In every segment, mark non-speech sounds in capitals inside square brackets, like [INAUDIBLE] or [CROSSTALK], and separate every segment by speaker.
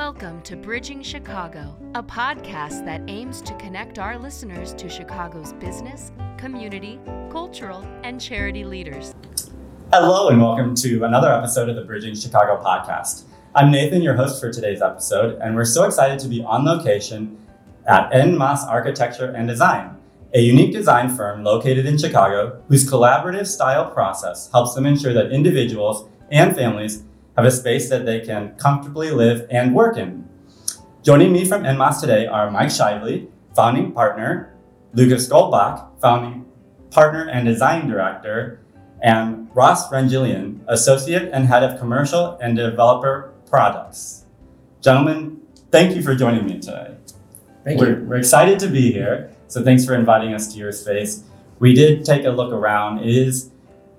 Speaker 1: Welcome to Bridging Chicago, a podcast that aims to connect our listeners to Chicago's business, community, cultural, and charity leaders.
Speaker 2: Hello, and welcome to another episode of the Bridging Chicago podcast. I'm Nathan, your host for today's episode, and we're so excited to be on location at En Masse Architecture and Design, a unique design firm located in Chicago whose collaborative style process helps them ensure that individuals and families have a space that they can comfortably live and work in. Joining me from En Masse today are Mike Shively, founding partner, Lucas Goldbach, founding partner and design director, and Ross Renjilian, associate and head of commercial and developer products. Gentlemen, thank you for joining me today.
Speaker 3: Thank
Speaker 2: we're,
Speaker 3: you.
Speaker 2: We're excited to be here. So thanks for inviting us to your space. We did take a look around. It is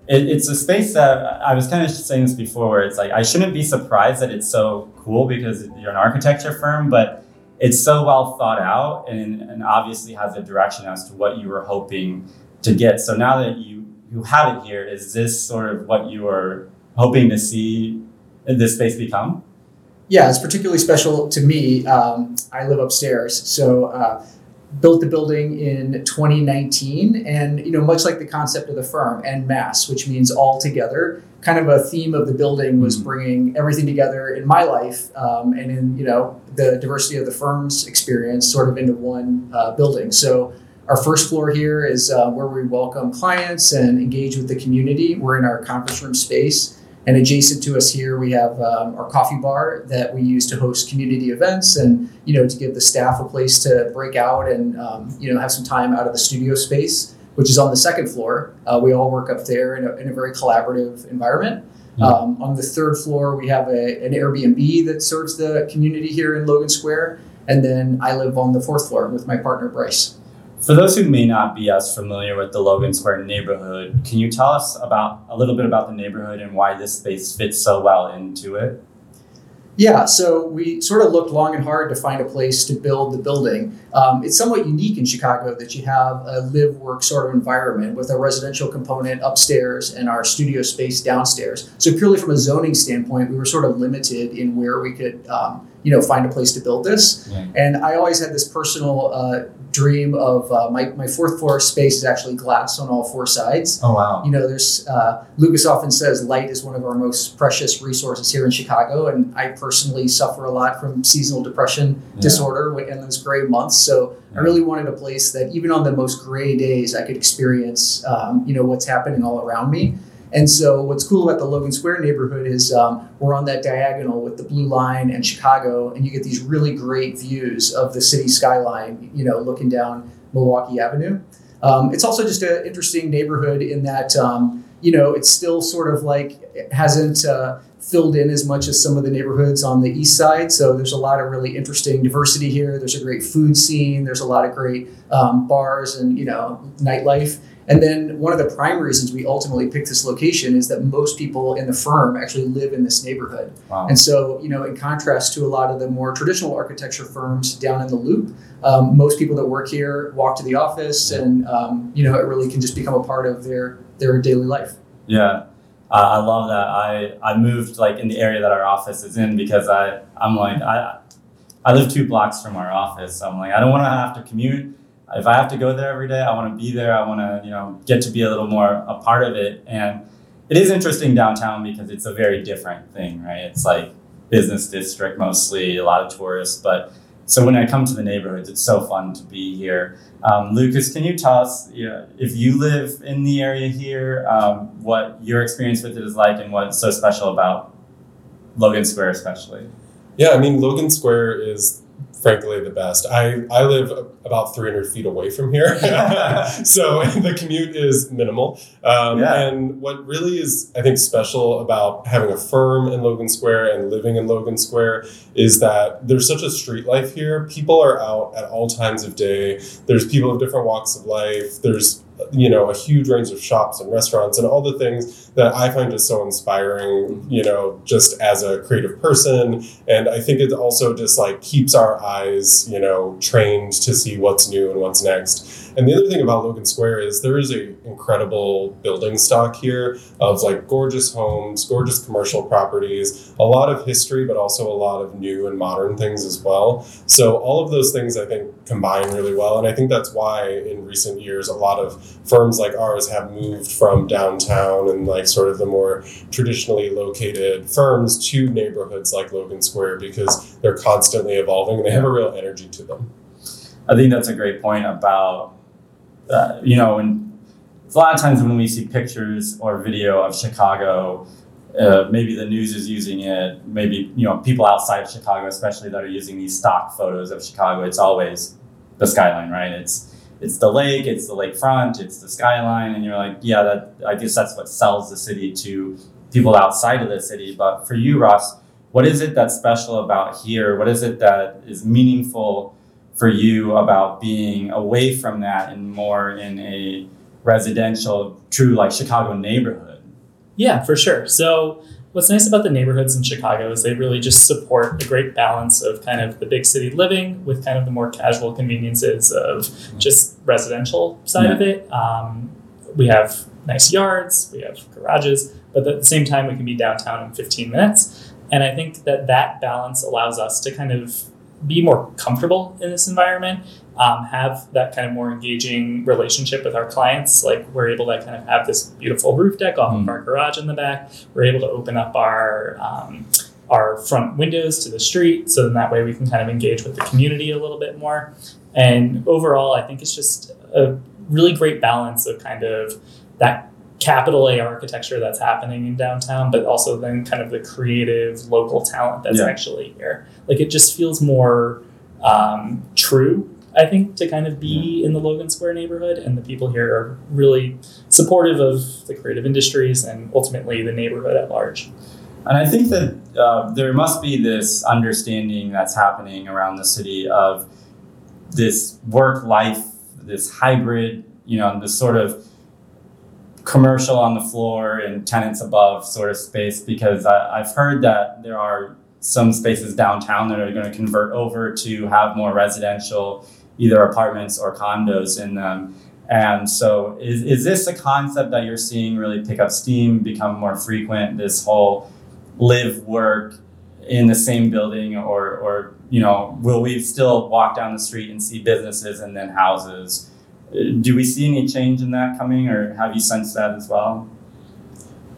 Speaker 2: it, it's a space that I was kind of saying this before, where it's like I shouldn't be surprised that it's so cool because you're an architecture firm, but it's so well thought out and, and obviously has a direction as to what you were hoping to get. So now that you you have it here, is this sort of what you were hoping to see this space become?
Speaker 3: Yeah, it's particularly special to me. Um, I live upstairs, so uh, built the building in 2019, and you know, much like the concept of the firm, En Masse which means all together. Kind of a theme of the building was
Speaker 2: Mhm.
Speaker 3: bringing everything together in my life um, and in you know the diversity of the firm's experience, sort of into one uh, building. So. Our first floor here is uh, where we welcome clients and engage with the community. We're in our conference room space. And adjacent to us here, we have um, our coffee bar that we use to host community events and you know to give the staff a place to break out and um, you know have some time out of the studio space, which is on the second floor. Uh, we all work up there in a, in a very collaborative environment.
Speaker 2: Yeah.
Speaker 3: Um, on the third floor, we have a, an Airbnb that serves the community here in Logan Square, and then I live on the fourth floor with my partner Bryce.
Speaker 2: For those who may not be as familiar with the Logan Square neighborhood, can you tell us about a little bit about the neighborhood and why this space fits so well into it?
Speaker 3: Yeah, so we sort of looked long and hard to find a place to build the building. Um, it's somewhat unique in Chicago that you have a live work sort of environment with a residential component upstairs and our studio space downstairs. So, purely from a zoning standpoint, we were sort of limited in where we could. Um, you know, find a place to build this.
Speaker 2: Yeah.
Speaker 3: And I always had this personal uh, dream of uh, my, my fourth floor space is actually glass on all four sides.
Speaker 2: Oh wow!
Speaker 3: You know, there's uh, Lucas often says light is one of our most precious resources here in Chicago, and I personally suffer a lot from seasonal depression
Speaker 2: Yeah.
Speaker 3: disorder in those gray months. So I really wanted a place that even on the most gray days, I could experience, um, you know, what's happening all around me. And so, what's cool about the Logan Square neighborhood is um, we're on that diagonal with the Blue Line and Chicago, and you get these really great views of the city skyline, you know, looking down Milwaukee Avenue. Um, it's also just an interesting neighborhood in that, um, you know, it's still sort of like it hasn't uh, filled in as much as some of the neighborhoods on the east side. So there's a lot of really interesting diversity here. There's a great food scene. There's a lot of great um, bars and, you know, nightlife. And then one of the prime reasons we ultimately picked this location is that most people in the firm actually live in this neighborhood.
Speaker 2: Wow.
Speaker 3: And so, you know, in contrast to a lot of the more traditional architecture firms down in the loop, um, most people that work here walk to the office, and um, you know, it really can just become a part of their their daily life.
Speaker 2: Yeah, uh, I love that. I I moved like in the area that our office is in because I I'm like I I live two blocks from our office. So I'm like I don't want to have to commute. If I have to go there every day, I want to be there. I want to you know get to be a little more a part of it. And it is interesting downtown because it's a very different thing, right? It's like business district mostly, a lot of tourists, but. So when I come to the neighborhoods, it's so fun to be here. Um, Lucas, can you tell us you know, if you live in the area here, um, what your experience with it is like, and what's so special about Logan Square, especially?
Speaker 4: Yeah, I mean, Logan Square is frankly the best. I, I live about 300 feet away from here. [LAUGHS] [LAUGHS] so [LAUGHS] the commute is minimal. Um,
Speaker 2: Yeah.
Speaker 4: And what really is, I think, special about having a firm in Logan Square and living in Logan Square is that there's such a street life here. People are out at all times of day. There's people of different walks of life. There's you know a huge range of shops and restaurants and all the things that I find just so inspiring. You know, just as a creative person, and I think it also just like keeps our eyes you know trained to see see what's new and what's next. And the other thing about Logan Square is there is a incredible building stock here of like gorgeous homes, gorgeous commercial properties, a lot of history, but also a lot of new and modern things as well. So all of those things I think combine really well, and I think that's why in recent years a lot of firms like ours have moved from downtown and like sort of the more traditionally located firms to neighborhoods like Logan Square because they're constantly evolving and they have a real energy to them.
Speaker 2: I think that's a great point about, uh, you know, and a lot of times when we see pictures or video of Chicago, uh, maybe the news is using it, maybe, you know, people outside of Chicago, especially that are using these stock photos of Chicago, it's always the skyline, right? It's, it's the lake, it's the lakefront, it's the skyline, and you're like, yeah, that I guess that's what sells the city to people outside of the city. But for you, Ross, what is it that's special about here? What is it that is meaningful for you about being away from that and more in a residential, true like Chicago neighborhood?
Speaker 5: Yeah, for sure. So what's nice about the neighborhoods in Chicago is they really just support a great balance of kind of the big city living with kind of the more casual conveniences of just residential side
Speaker 2: Yeah.
Speaker 5: of it. Um, we have nice yards, we have garages, but at the same time, we can be downtown in 15 minutes. And I think that that balance allows us to kind of be more comfortable in this environment, um, have that kind of more engaging relationship with our clients. Like we're able to kind of have this beautiful roof deck off
Speaker 2: Mm.
Speaker 5: of our garage in the back. We're able to open up our um, our front windows to the street, so then that way we can kind of engage with the community a little bit more. And overall, I think it's just a really great balance of kind of that capital A architecture that's happening in downtown, but also then kind of the creative local talent that's
Speaker 2: Yeah.
Speaker 5: actually here. Like it just feels more um, true, I think, to kind of be in the Logan Square neighborhood. And the people here are really supportive of the creative industries and ultimately the neighborhood at large.
Speaker 2: And I think that uh, there must be this understanding that's happening around the city of this work life, this hybrid, you know, this sort of commercial on the floor and tenants above sort of space. Because I, I've heard that there are some spaces downtown that are going to convert over to have more residential, either apartments or condos in them. And so, is, is this a concept that you're seeing really pick up steam, become more frequent? This whole live work in the same building or or you know will we still walk down the street and see businesses and then houses do we see any change in that coming or have you sensed that as well?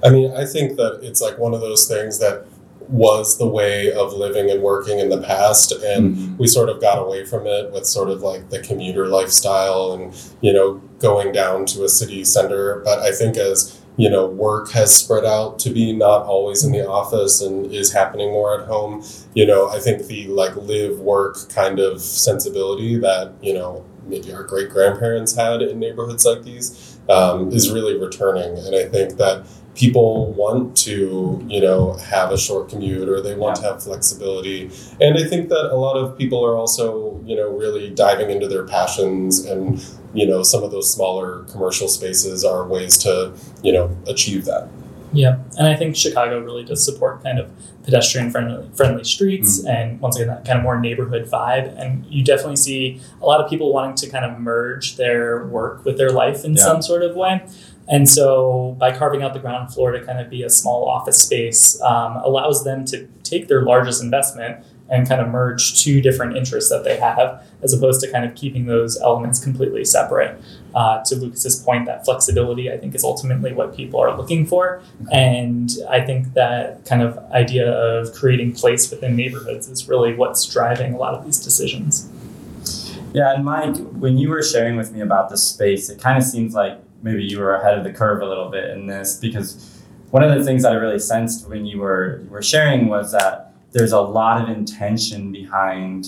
Speaker 4: I mean, I think that it's like one of those things that was the way of living and working in the past and
Speaker 2: Mhm.
Speaker 4: we sort of got away from it with sort of like the commuter lifestyle and you know going down to a city center. But i think as you know work has spread out to be not always in the office and is happening more at home you know i think the like live work kind of sensibility that you know maybe our great grandparents had in neighborhoods like these um, is really returning. And i think that people want to you know have a short commute or they want to have flexibility. And i think that a lot of people are also you know really diving into their passions and you know some of those smaller commercial spaces are ways to you know achieve that
Speaker 5: Yeah, and I think Chicago really does support kind of pedestrian friendly friendly streets and once again that kind of more neighborhood vibe. And you definitely see a lot of people wanting to kind of merge their work with their life in
Speaker 2: Yeah.
Speaker 5: some sort of way. And so by carving out the ground floor to kind of be a small office space um, allows them to take their largest investment and kind of merge two different interests that they have as opposed to kind of keeping those elements completely separate. Uh, to Lucas's point, that flexibility I think is ultimately what people are looking for. And I think that kind of idea of creating place within neighborhoods is really what's driving a lot of these decisions.
Speaker 2: yeah and mike when you were sharing with me about the space it kind of seems like maybe you were ahead of the curve a little bit in this because one of the things that i really sensed when you were you were sharing was that there's a lot of intention behind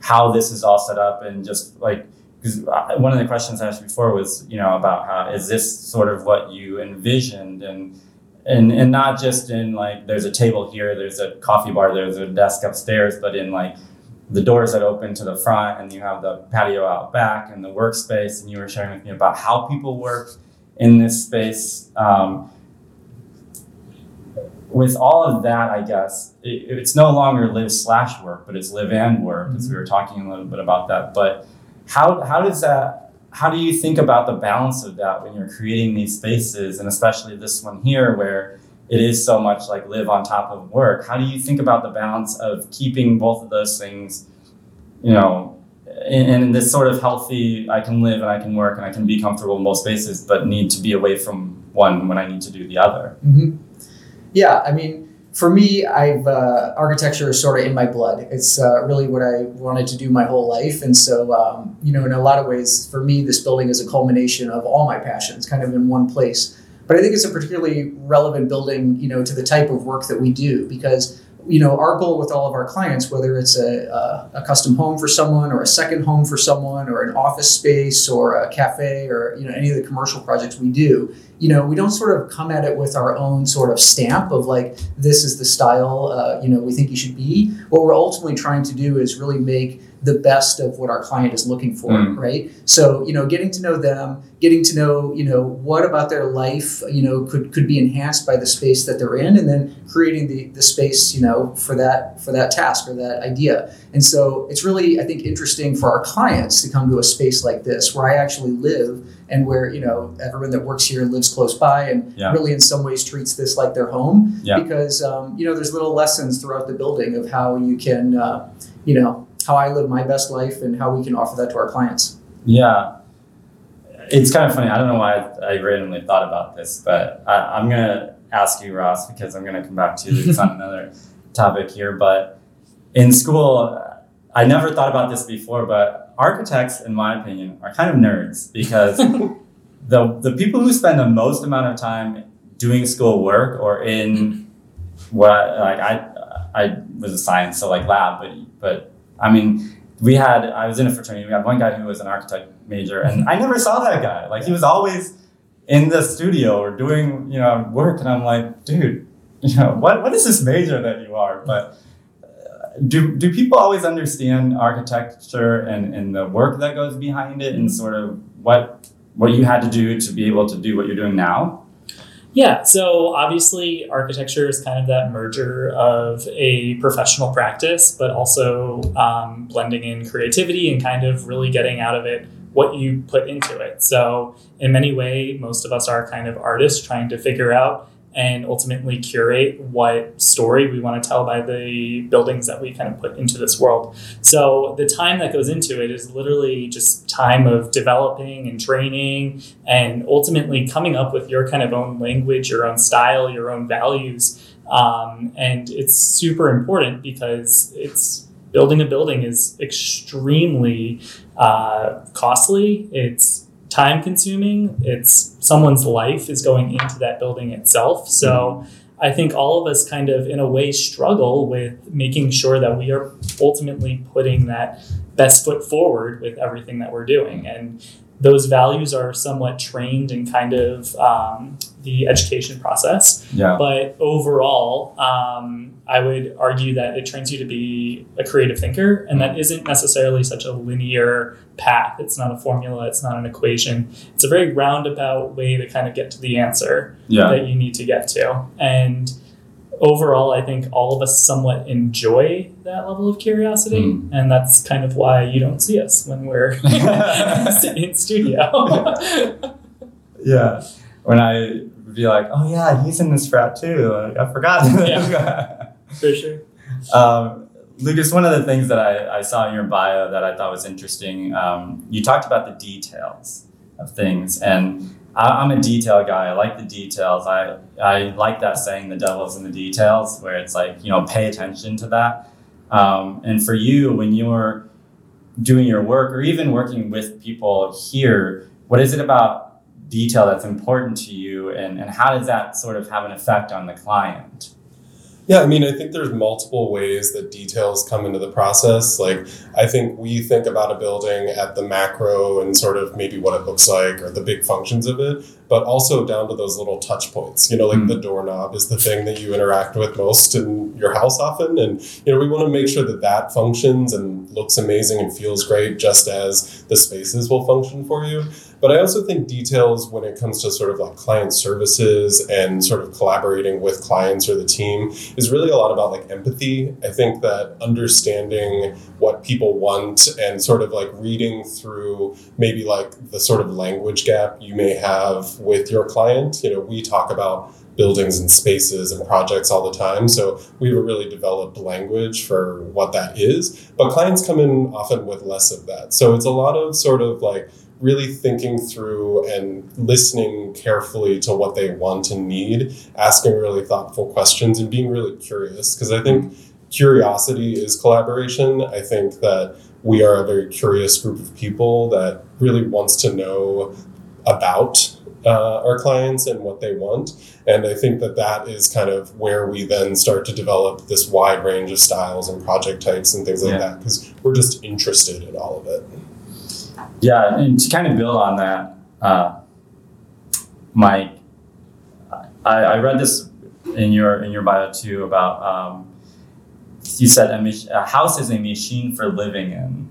Speaker 2: how this is all set up and just like because one of the questions I asked before was you know about how is this sort of what you envisioned? And and and not just in like there's a table here there's a coffee bar there's a desk upstairs but in like the doors that open to the front and you have the patio out back and the workspace. And you were sharing with me about how people work in this space. Um, with all of that, I guess it, it's no longer live slash work, but it's live and work, as we were talking a little bit about that. But how how does that how do you think about the balance of that when you're creating these spaces and especially this one here where it is so much like live on top of work? How do you think about the balance of keeping both of those things you know in, in this sort of healthy i can live and i can work and i can be comfortable in both spaces but need to be away from one when i need to do the other?
Speaker 3: Hmm Yeah, I mean, for me, I've uh, architecture is sort of in my blood. It's uh, really what I wanted to do my whole life, and so um, you know, in a lot of ways, for me, this building is a culmination of all my passions, kind of in one place. But I think it's a particularly relevant building, you know, to the type of work that we do because you know our goal with all of our clients, whether it's a, a, a custom home for someone or a second home for someone or an office space or a cafe or you know any of the commercial projects we do, you know, we don't sort of come at it with our own sort of stamp of like this is the style uh, you know we think you should be. What we're ultimately trying to do is really make the best of what our client is looking for,
Speaker 2: Mm.
Speaker 3: right? So you know, getting to know them, getting to know you know what about their life you know could could be enhanced by the space that they're in, and then creating the the space you know for that for that task or that idea. And so it's really I think interesting for our clients to come to a space like this where I actually live and where you know everyone that works here lives close by and
Speaker 2: Yeah.
Speaker 3: really in some ways treats this like their home
Speaker 2: Yeah.
Speaker 3: because um, you know there's little lessons throughout the building of how you can uh, you know how I live my best life and how we can offer that to our clients.
Speaker 2: Yeah. It's kind of funny. I don't know why I, I randomly thought about this, but I, I'm going to ask you, Ross, because I'm going to come back to this [LAUGHS] on another topic here. But in school, I never thought about this before, but architects, in my opinion, are kind of nerds because [LAUGHS] the, the people who spend the most amount of time doing school work or in what like I I was a science so like lab but but I mean we had I was in a fraternity. We had one guy who was an architect major, and mm-hmm. I never saw that guy. Like he was always in the studio or doing you know work, and I'm like, dude, [LAUGHS] you know what what is this major that you are? Mm-hmm. But uh, do do people always understand architecture and and the work that goes behind it, and mm-hmm. sort of what what you had to do to be able to do what you're doing now?
Speaker 5: Yeah, so obviously, architecture is kind of that merger of a professional practice, but also um, blending in creativity and kind of really getting out of it what you put into it. So, in many ways, most of us are kind of artists trying to figure out and ultimately curate what story we want to tell by the buildings that we kind of put into this world. So the time that goes into it is literally just time of developing and training and ultimately coming up with your kind of own language, your own style, your own values. Um, and it's super important because it's building a building is extremely uh, costly. It's time consuming. It's someone's life is going into that building itself. So I think all of us kind of, in a way, struggle with making sure that we are ultimately putting that best foot forward with everything that we're doing. And those values are somewhat trained in kind of um, the education process.
Speaker 2: Yeah.
Speaker 5: But overall, um, I would argue that it trains you to be a creative thinker, and that isn't necessarily such a linear path. It's not a formula, it's not an equation. It's a very roundabout way to kind of get to the answer
Speaker 2: Yeah.
Speaker 5: that you need to get to. And overall, I think all of us somewhat enjoy that level of curiosity,
Speaker 2: Mm.
Speaker 5: and that's kind of why you don't see us when we're [LAUGHS] [LAUGHS] in studio. [LAUGHS]
Speaker 2: Yeah. When I be like, oh yeah, he's in this frat too. Like, I forgot.
Speaker 5: yeah, For sure.
Speaker 2: um, Lucas, one of the things that I, I saw in your bio that I thought was interesting, um, you talked about the details of things. And I, I'm a detail guy. I like the details. I, I like that saying, the devil's in the details, where it's like, you know, pay attention to that. Um, and for you, when you're doing your work or even working with people here, what is it about detail that's important to you and, and how does that sort of have an effect on the client?
Speaker 4: Yeah, I mean, I think there's multiple ways that details come into the process. Like, I think we think about a building at the macro and sort of maybe what it looks like or the big functions of it, but also down to those little touch points. You know, like
Speaker 2: Mm.
Speaker 4: the doorknob is the thing that you interact with most in your house often. And, you know, we want to make sure that that functions and looks amazing and feels great just as the spaces will function for you. But I also think details when it comes to sort of like client services and sort of collaborating with clients or the team is really a lot about like empathy. I think that understanding what people want and sort of like reading through maybe like the sort of language gap you may have with your client. You know, we talk about buildings and spaces and projects all the time. So we have a really developed language for what that is. But clients come in often with less of that. So it's a lot of sort of like really thinking through and listening carefully to what they want and need, asking really thoughtful questions and being really curious. Because I think curiosity is collaboration. I think that we are a very curious group of people that really wants to know about uh, our clients and what they want. And I think that that is kind of where we then start to develop this wide range of styles and project types and things like
Speaker 2: Yeah.
Speaker 4: that because we're just interested in all of it.
Speaker 2: Yeah, and to kind of build on that, uh, Mike, I, I read this in your in your bio too about um, you said a, mach- a house is a machine for living in,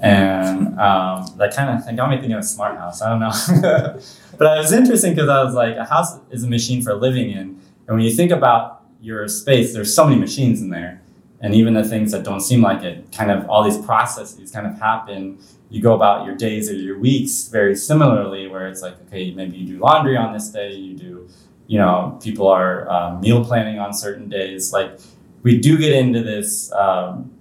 Speaker 2: and um, that kind of got me thinking of a smart house. I don't know, [LAUGHS] but it was interesting because I was like, a house is a machine for living in, and when you think about your space, there's so many machines in there, and even the things that don't seem like it, kind of all these processes kind of happen. You go about your days or your weeks very similarly where it's like okay maybe you do laundry on this day you do you know people are um, meal planning on certain days. Like we do get into this um,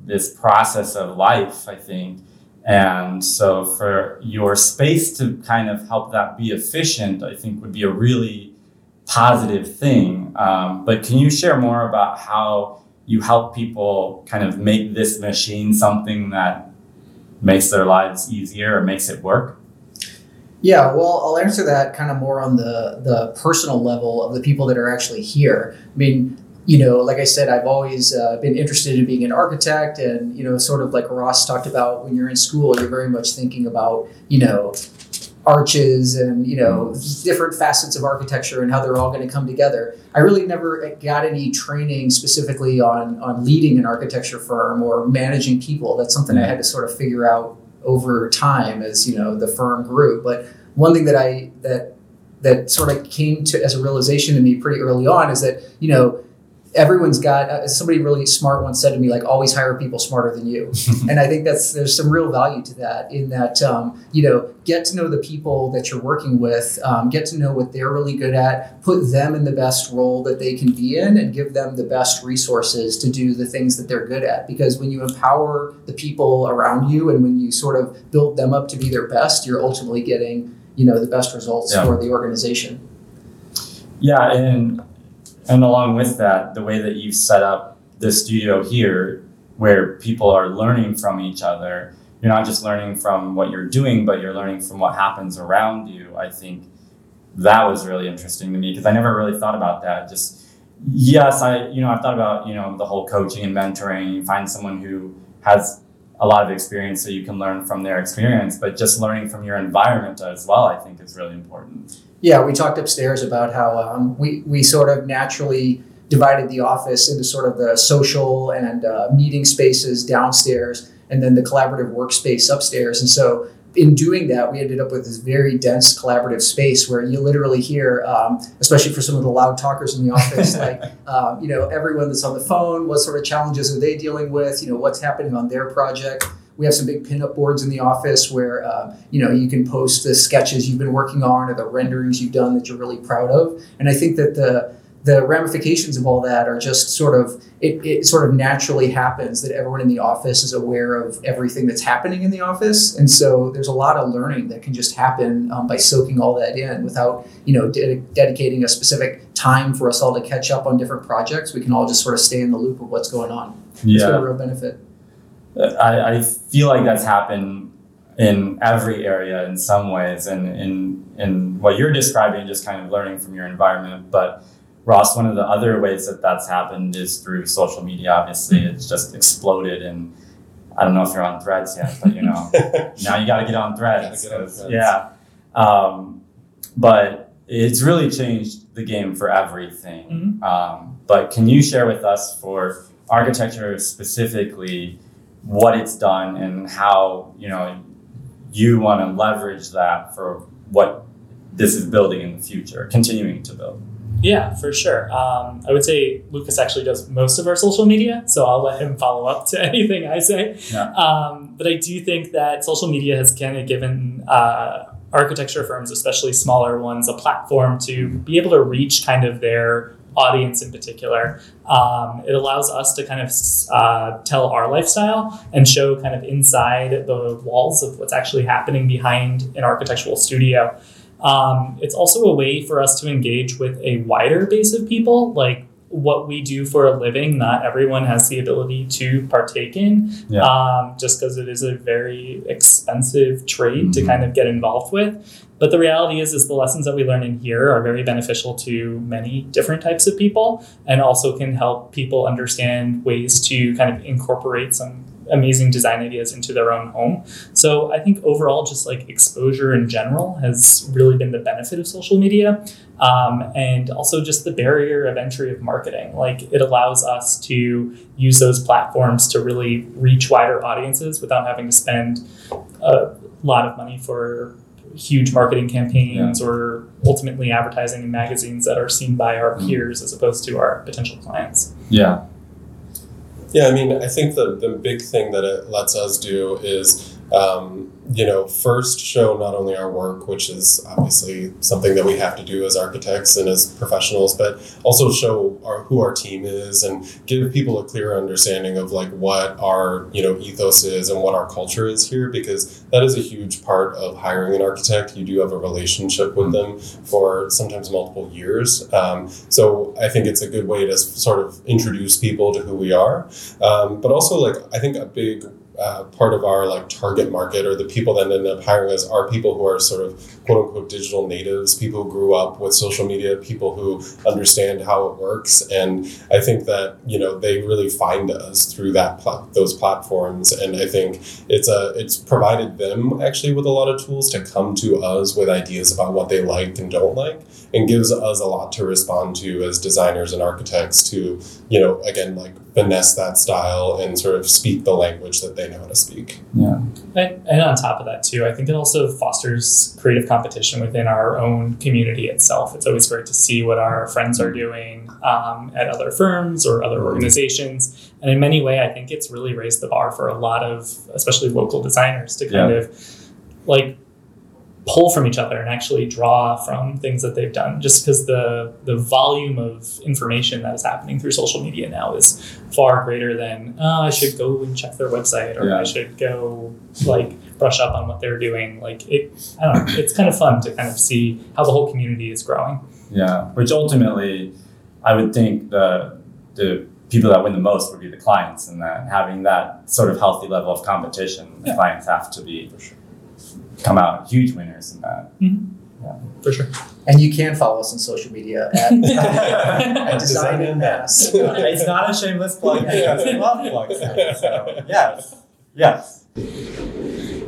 Speaker 2: this process of life i think. And so for your space to kind of help that be efficient i think would be a really positive thing. Um, but can you share more about how you help people kind of make this machine something that makes their lives easier or makes it work?
Speaker 3: Yeah, well, I'll answer that kind of more on the the personal level of the people that are actually here. I mean, you know, like I said, I've always uh, been interested in being an architect, and you know, sort of like Ross talked about when you're in school, you're very much thinking about you know arches and you know mm-hmm. different facets of architecture and how they're all going to come together. I really never got any training specifically on on leading an architecture firm or managing people. That's something I mm-hmm. had to sort of figure out over time as you know the firm grew. But one thing that I that that sort of came to as a realization to me pretty early on is that you know everyone's got uh, somebody really smart once said to me like always hire people smarter than you. [LAUGHS] And i think that's there's some real value to that in that um, you know get to know the people that you're working with um, get to know what they're really good at put them in the best role that they can be in and give them the best resources to do the things that they're good at. Because when you empower the people around you and when you sort of build them up to be their best you're ultimately getting you know the best results
Speaker 2: Yeah.
Speaker 3: for the organization.
Speaker 2: Yeah, and and along with that, the way that you've set up the studio here, where people are learning from each other, you're not just learning from what you're doing, but you're learning from what happens around you. I think that was really interesting to me because I never really thought about that. Just yes, I you know I've thought about you know the whole coaching and mentoring. You find someone who has a lot of experience so you can learn from their experience, but just learning from your environment as well, I think is really important.
Speaker 3: Yeah, we talked upstairs about how um, we we sort of naturally divided the office into sort of the social and uh, meeting spaces downstairs, and then the collaborative workspace upstairs. And so, in doing that, we ended up with this very dense collaborative space where you literally hear, um, especially for some of the loud talkers in the office, [LAUGHS] like um, you know everyone that's on the phone, what sort of challenges are they dealing with? You know what's happening on their project. We have some big pinup boards in the office where uh, you know you can post the sketches you've been working on or the renderings you've done that you're really proud of. And I think that the the ramifications of all that are just sort of it, it sort of naturally happens that everyone in the office is aware of everything that's happening in the office. And so there's a lot of learning that can just happen um, by soaking all that in without you know de- dedicating a specific time for us all to catch up on different projects. We can all just sort of stay in the loop of what's going on. It's been a real benefit
Speaker 2: I, I feel like that's happened in every area in some ways, and in in what you're describing, just kind of learning from your environment. But Ross, one of the other ways that that's happened is through social media. Obviously, it's just exploded, and I don't know if you're on Threads yet, but you know [LAUGHS] now you got to get on Threads.
Speaker 4: Get on Threads.
Speaker 2: Yeah, um, but it's really changed the game for everything. Um, but can you share with us for architecture specifically? What it's done and how you know you want to leverage that for what this is building in the future, continuing to build.
Speaker 5: Yeah, for sure. Um, I would say Lucas actually does most of our social media, so I'll let him follow up to [LAUGHS] anything I say.
Speaker 2: Yeah.
Speaker 5: Um, but I do think that social media has kind of given uh, architecture firms, especially smaller ones, a platform to be able to reach kind of their audience in particular. Um, it allows us to kind of uh, tell our lifestyle and show kind of inside the walls of what's actually happening behind an architectural studio. Um, it's also a way for us to engage with a wider base of people. Like what we do for a living, not everyone has the ability to partake in,
Speaker 2: Yeah.
Speaker 5: um, just because it is a very expensive trade to
Speaker 2: Mhm.
Speaker 5: kind of get involved with. But the reality is, is the lessons that we learn in here are very beneficial to many different types of people, and also can help people understand ways to kind of incorporate some amazing design ideas into their own home. So I think overall, just like exposure in general has really been the benefit of social media. Um, and also just the barrier of entry of marketing. Like it allows us to use those platforms to really reach wider audiences without having to spend a lot of money for huge marketing campaigns or ultimately advertising in magazines that are seen by our
Speaker 2: Mm.
Speaker 5: peers as opposed to our potential clients.
Speaker 2: Yeah.
Speaker 4: Yeah, I mean, I think the, the big thing that it lets us do is, um, you know, first show not only our work, which is obviously something that we have to do as architects and as professionals, but also show our, who our team is and give people a clear understanding of like what our, you know, ethos is and what our culture is here, because that is a huge part of hiring an architect. You do have a relationship with them for sometimes multiple years. Um, so I think it's a good way to sort of introduce people to who we are. Um, but also, like, I think a big uh, part of our like target market or the people that end up hiring us are people who are sort of quote unquote digital natives, people who grew up with social media, people who understand how it works, and I think that you know they really find us through that pla- those platforms, and I think it's a it's provided them actually with a lot of tools to come to us with ideas about what they like and don't like, and gives us a lot to respond to as designers and architects to you know again like finesse that style and sort of speak the language that they know how to speak.
Speaker 2: Yeah.
Speaker 5: And, and on top of that, too, I think it also fosters creative competition within our own community itself. It's always great to see what our friends are doing um, at other firms or other organizations. And in many ways, I think it's really raised the bar for a lot of, especially local designers, to kind
Speaker 2: Yeah.
Speaker 5: of like pull from each other and actually draw from things that they've done just because the the volume of information that is happening through social media now is far greater than oh, I should go and check their website or
Speaker 2: Yeah.
Speaker 5: I should go like brush up on what they're doing like it I don't know it's kind of fun to kind of see how the whole community is growing
Speaker 2: Yeah, which ultimately, I would think the the people that win the most would be the clients, and that having that sort of healthy level of competition, the
Speaker 5: Yeah.
Speaker 2: clients have to be come out huge winners in that.
Speaker 5: yeah, for sure
Speaker 3: And you can follow us on social media at, [LAUGHS] at Design En Masse. [LAUGHS]
Speaker 2: it's not a shameless plug. [LAUGHS]
Speaker 3: Yeah.
Speaker 2: It's a love plug. So yes, yes.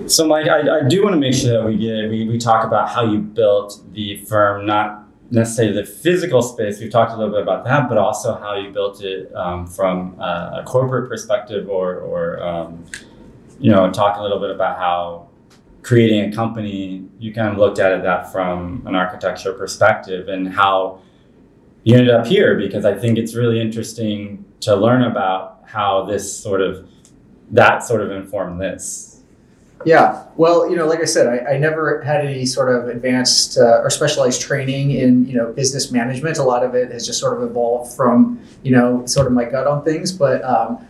Speaker 2: So, Mike, I, I do want to make sure that we get we, we talk about how you built the firm, not necessarily the physical space. We've talked a little bit about that, but also how you built it um, from uh, a corporate perspective, or or um, you know, talk a little bit about how creating a company you kind of looked at it that from an architecture perspective and how you ended up here because I think it's really interesting to learn about how this sort of that sort of informed this.
Speaker 3: Yeah, well, you know, like I said, I, I never had any sort of advanced uh, or specialized training in, you know, business management. A lot of it has just sort of evolved from, you know, sort of my gut on things. But um,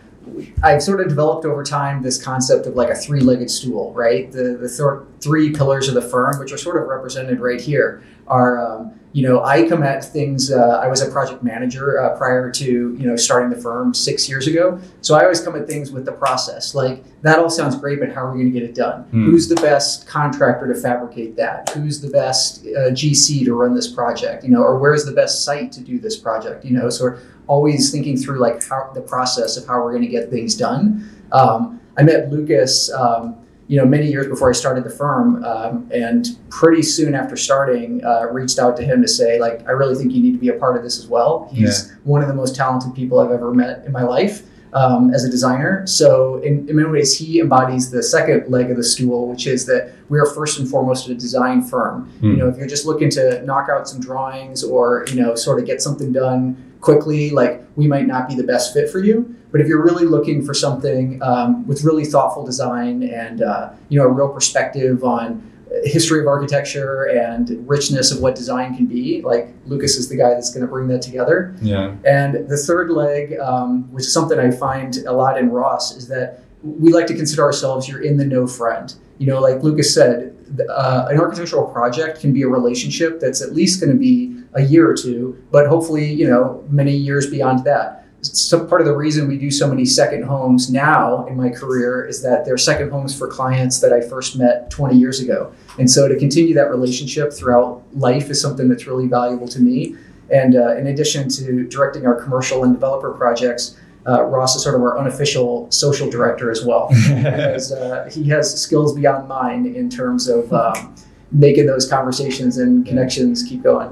Speaker 3: I've sort of developed over time this concept of like a three-legged stool, right? The the th- three pillars of the firm, which are sort of represented right here, are um, you know I come at things. Uh, I was a project manager uh, prior to you know starting the firm six years ago, so I always come at things with the process. Like that all sounds great, but how are we going to get it done?
Speaker 2: Hmm.
Speaker 3: Who's the best contractor to fabricate that? Who's the best uh, GC to run this project? You know, or where's the best site to do this project? You know, so we're always thinking through like how the process of how we're going to get things done. Um, I met Lucas, um, you know, many years before I started the firm, um, and pretty soon after starting, uh, reached out to him to say like, I really think you need to be a part of this as well. He's one of the most talented people I've ever met in my life. um, as a designer. So in, in many ways, he embodies the second leg of the stool, which is that we are first and foremost a design firm.
Speaker 2: Hmm.
Speaker 3: You know, if you're just looking to knock out some drawings or you know sort of get something done quickly, like we might not be the best fit for you. But if you're really looking for something um, with really thoughtful design and uh, you know a real perspective on history of architecture and richness of what design can be, like Lucas is the guy that's going to bring that together.
Speaker 2: Yeah.
Speaker 3: And the third leg, um, which is something I find a lot in Ross, is that we like to consider ourselves your in the know friend. You know, like Lucas said, uh, an architectural project can be a relationship that's at least going to be a year or two, but hopefully, you know, many years beyond that. So part of the reason we do so many second homes now in my career is that they're second homes for clients that I first met 20 years ago. And so to continue that relationship throughout life is something that's really valuable to me. And uh, in addition to directing our commercial and developer projects, uh, Ross is sort of our unofficial social director as well. [LAUGHS] because, uh, he has skills beyond mine in terms of um, making those conversations and connections keep going.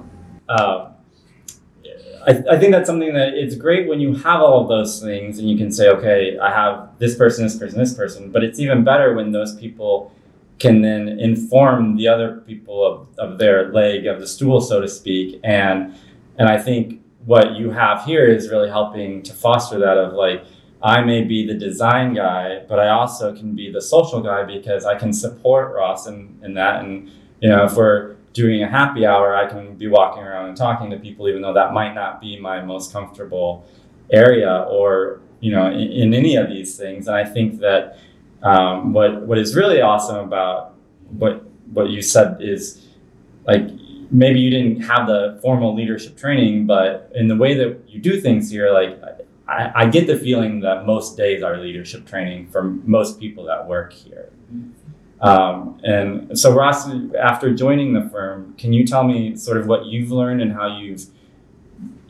Speaker 2: Um, I, I think that's something that it's great when you have all of those things and you can say, okay, I have this person, this person, this person. But it's even better when those people can then inform the other people of, of their leg of the stool, so to speak. And and I think what you have here is really helping to foster that of like, I may be the design guy, but I also can be the social guy because I can support Ross in, in that. And, you know, if we're doing a happy hour, I can be walking around and talking to people, even though that might not be my most comfortable area or, you know, in, in any of these things. And I think that um, what, what is really awesome about what, what you said is like, maybe you didn't have the formal leadership training, but in the way that you do things here, like I, I get the feeling that most days are leadership training for most people that work here. Um, and so, Ross, after joining the firm, can you tell me sort of what you've learned and how you've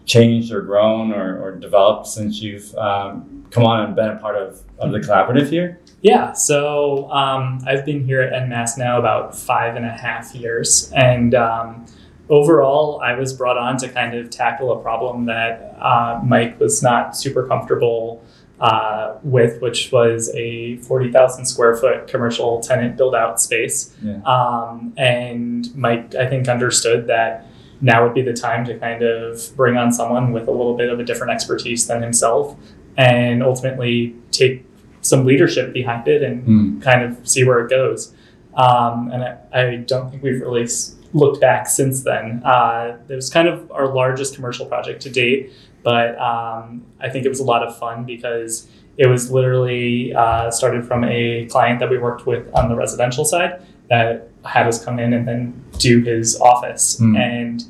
Speaker 2: changed or grown or, or developed since you've um, come on and been a part of, of the collaborative here?
Speaker 5: Yeah, so um, I've been here at En Masse now about five and a half years. And um, overall, I was brought on to kind of tackle a problem that uh, Mike was not super comfortable uh, with, which was a 40,000 square foot commercial tenant build out space.
Speaker 2: Yeah.
Speaker 5: Um, and Mike, I think, understood that now would be the time to kind of bring on someone with a little bit of a different expertise than himself and ultimately take some leadership behind it and
Speaker 2: Mm.
Speaker 5: kind of see where it goes. Um, and I, I don't think we've really looked back since then. Uh, it was kind of our largest commercial project to date, but um, I think it was a lot of fun because it was literally uh, started from a client that we worked with on the residential side that had us come in and then do his office.
Speaker 2: Hmm.
Speaker 5: And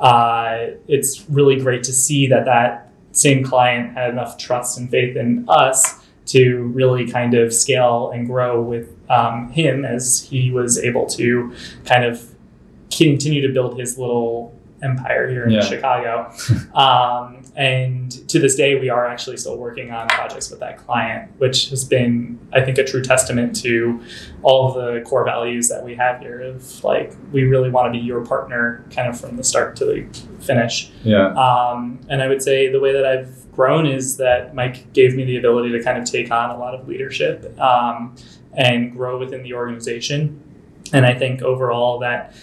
Speaker 5: uh, it's really great to see that that same client had enough trust and faith in us to really kind of scale and grow with um, him as he was able to kind of continue to build his little empire here in
Speaker 2: Yeah.
Speaker 5: Chicago. [LAUGHS] um, and to this day, we are actually still working on projects with that client, which has been, I think, a true testament to all of the core values that we have here of like, we really want to be your partner kind of from the start to the finish.
Speaker 2: Yeah.
Speaker 5: Um, and I would say the way that I've grown is that Mike gave me the ability to kind of take on a lot of leadership um, and grow within the organization. And I think overall that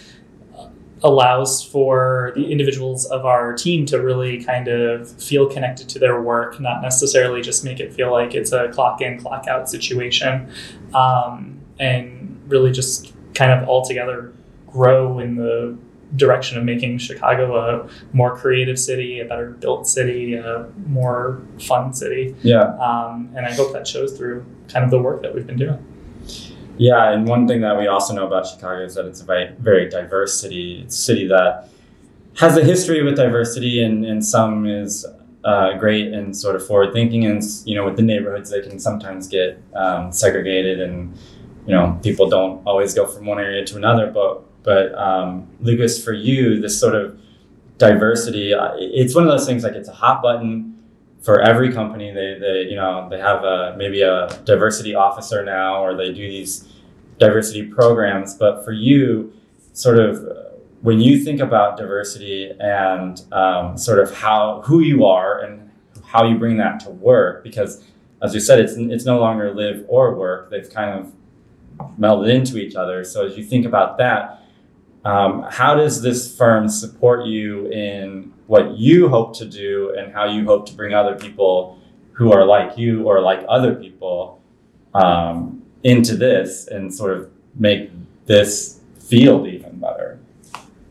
Speaker 5: allows for the individuals of our team to really kind of feel connected to their work, not necessarily just make it feel like it's a clock in, clock out situation, um, and really just kind of all together grow in the direction of making Chicago a more creative city, a better built city, a more fun city.
Speaker 2: Yeah.
Speaker 5: Um, and I hope that shows through kind of the work that we've been doing.
Speaker 2: Yeah, and one thing that we also know about Chicago is that it's a very, very diverse city. It's a city that has a history with diversity, and, and some is uh, great and sort of forward thinking. And you know, with the neighborhoods, they can sometimes get um, segregated, and you know, people don't always go from one area to another. But but um, Lucas, for you, this sort of diversity, uh, it's one of those things like it's a hot button for every company they, they you know they have a maybe a diversity officer now or they do these diversity programs but for you sort of when you think about diversity and um, sort of how who you are and how you bring that to work because as you said, it's it's no longer live or work. They've kind of melded into each other. So as you think about that, um, how does this firm support you in what you hope to do and how you hope to bring other people who are like you or like other people um, into this and sort of make this field even better?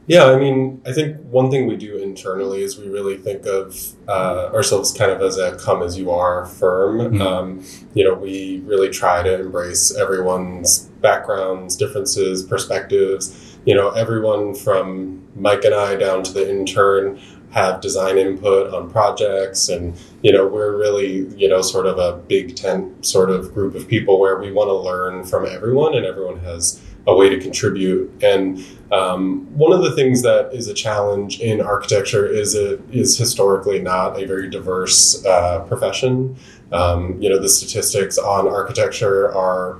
Speaker 4: Yeah, I mean, I think one thing we do internally is we really think of uh, ourselves kind of as a come as you are firm.
Speaker 2: Mhm.
Speaker 4: Um, you know, we really try to embrace everyone's backgrounds, differences, perspectives. You know, everyone from Mike and I down to the intern have design input on projects and you know we're really you know sort of a big tent sort of group of people where we want to learn from everyone and everyone has a way to contribute and um, one of the things that is a challenge in architecture is it is historically not a very diverse uh, profession. Um, you know, the statistics on architecture are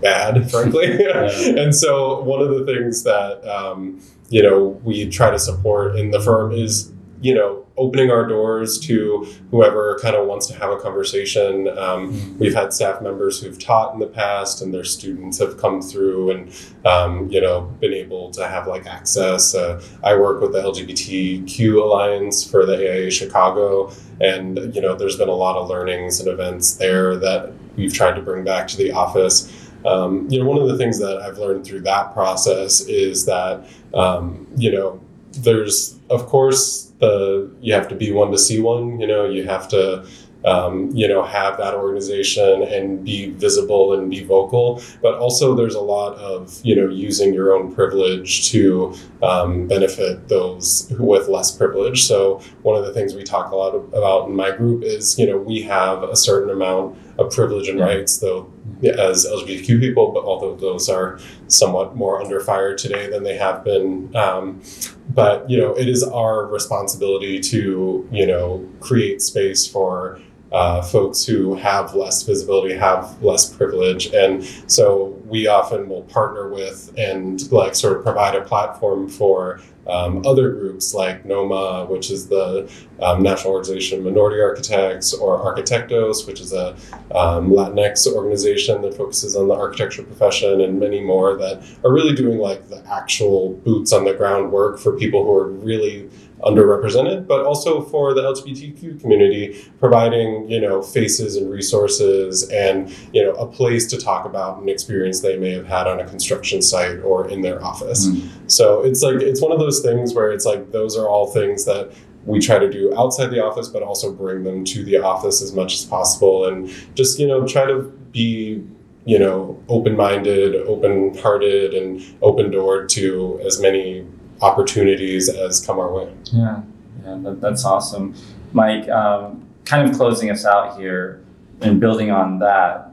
Speaker 4: bad, frankly. [LAUGHS] [LAUGHS] and so, one of the things that um, you know we try to support in the firm is you know opening our doors to whoever kind of wants to have a conversation. Um, we've had staff members who've taught in the past, and their students have come through and um, you know been able to have like access. Uh, I work with the LGBTQ Alliance for the AIA Chicago, and you know there's been a lot of learnings and events there that we've tried to bring back to the office. Um, you know, one of the things that I've learned through that process is that um, you know there's of course the you have to be one to see one. You know, you have to um, you know have that organization and be visible and be vocal. But also, there's a lot of you know using your own privilege to um, benefit those with less privilege. So one of the things we talk a lot about in my group is you know we have a certain amount of privilege and rights, though as LGBTQ people, but although those are somewhat more under fire today than they have been. Um, but you know, it is our responsibility to you know create space for uh, folks who have less visibility, have less privilege, and so we often will partner with and like sort of provide a platform for um, other groups like NOMA, which is the um, National Organization of Minority Architects, or Arquitectos, which is a um, Latinx organization that focuses on the architecture profession, and many more that are really doing like the actual boots on the ground work for people who are really underrepresented, but also for the LGBTQ community, providing you know faces and resources and you know a place to talk about an experience they may have had on a construction site or in their office. Hmm. So it's like it's one of those things where it's like those are all things that we try to do outside the office, but also bring them to the office as much as possible, and just you know try to be you know open-minded, open-hearted, and open-doored to as many opportunities as come our way.
Speaker 2: Yeah, yeah, that, that's awesome. Mike, um, kind of closing us out here and building on that,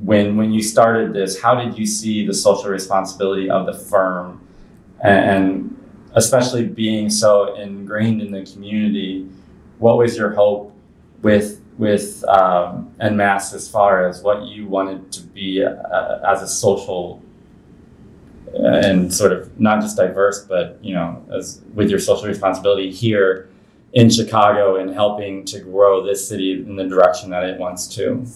Speaker 2: when when you started this, how did you see the social responsibility of the firm, and, and especially being so ingrained in the community? What was your hope with with um, as far as what you wanted to be uh, as a social and sort of not just diverse, but you know, as with your social responsibility here in Chicago and helping to grow this city in the direction that it wants to.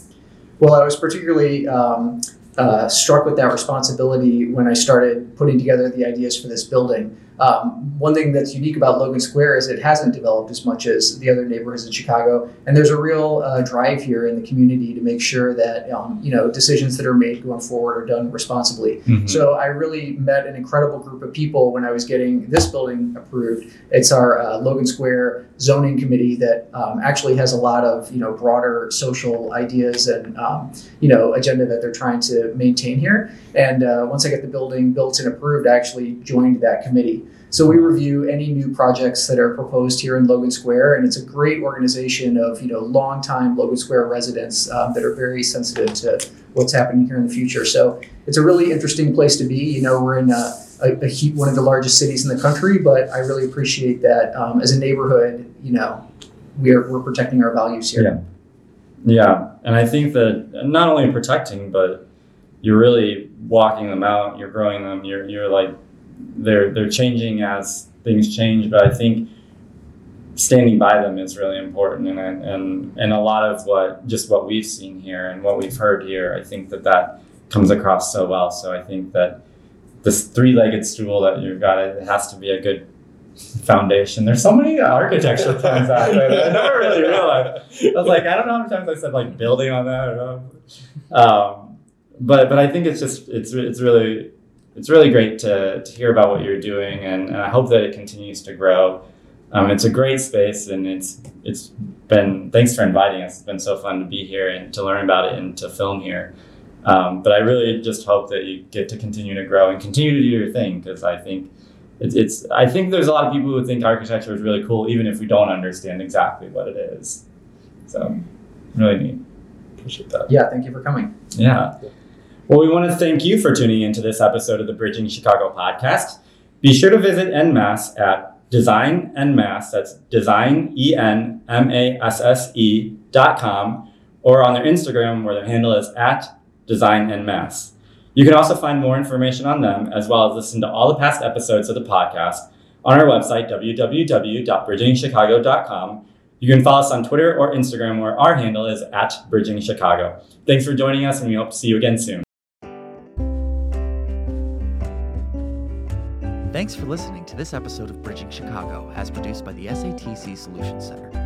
Speaker 3: Well, I was particularly um, uh, struck with that responsibility when I started putting together the ideas for this building. Um, one thing that's unique about Logan Square is it hasn't developed as much as the other neighborhoods in Chicago, and there's a real uh, drive here in the community to make sure that um, you know decisions that are made going forward are done responsibly. So I really met an incredible group of people when I was getting this building approved. It's our uh, Logan Square zoning committee that um, actually has a lot of you know broader social ideas and um, you know agenda that they're trying to maintain here. And uh, once I get the building built and approved, I actually joined that committee. So we review any new projects that are proposed here in Logan Square, and it's a great organization of you know longtime Logan Square residents um, that are very sensitive to what's happening here in the future. So it's a really interesting place to be. You know, we're in a, a, a heat, one of the largest cities in the country, but I really appreciate that um, as a neighborhood. You know, we're we're protecting our values here.
Speaker 2: Yeah. Yeah, and I think that not only protecting, but you're really walking them out. You're growing them. You're you're like they're they're changing as things change. But I think standing by them is really important. And and and a lot of what just what we've seen here and what we've heard here i think that that comes across so well. So i think that this three-legged stool that you've got it has to be a good foundation. There's so many architecture plans [LAUGHS] out there i never really realized. I was like i don't know how many times i said like building on that um, but but i think it's just it's it's really it's really great to, to hear about what you're doing and, and i hope that it continues to grow um, it's a great space, and it's it's been thanks for inviting us. It's been so fun to be here and to learn about it and to film here. Um, but I really just hope that you get to continue to grow and continue to do your thing because I think it's, it's I think there's a lot of people who think architecture is really cool even if we don't understand exactly what it is. So really neat.
Speaker 4: Appreciate that.
Speaker 3: Yeah, thank you for coming.
Speaker 2: Yeah. Well, we want to thank you for tuning into this episode of the Bridging Chicago podcast. Be sure to visit En Masse at design en masse that's design e n m a s s e dot com or on their instagram where their handle is at design en masse. You can also find more information on them as well as listen to all the past episodes of the podcast on our website www.bridgingchicago.com you can follow us on twitter or instagram where our handle is at bridging chicago. Thanks for joining us and we hope to see you again soon
Speaker 6: Thanks for listening to this episode of Bridging Chicago, as produced by the SATC Solutions Center.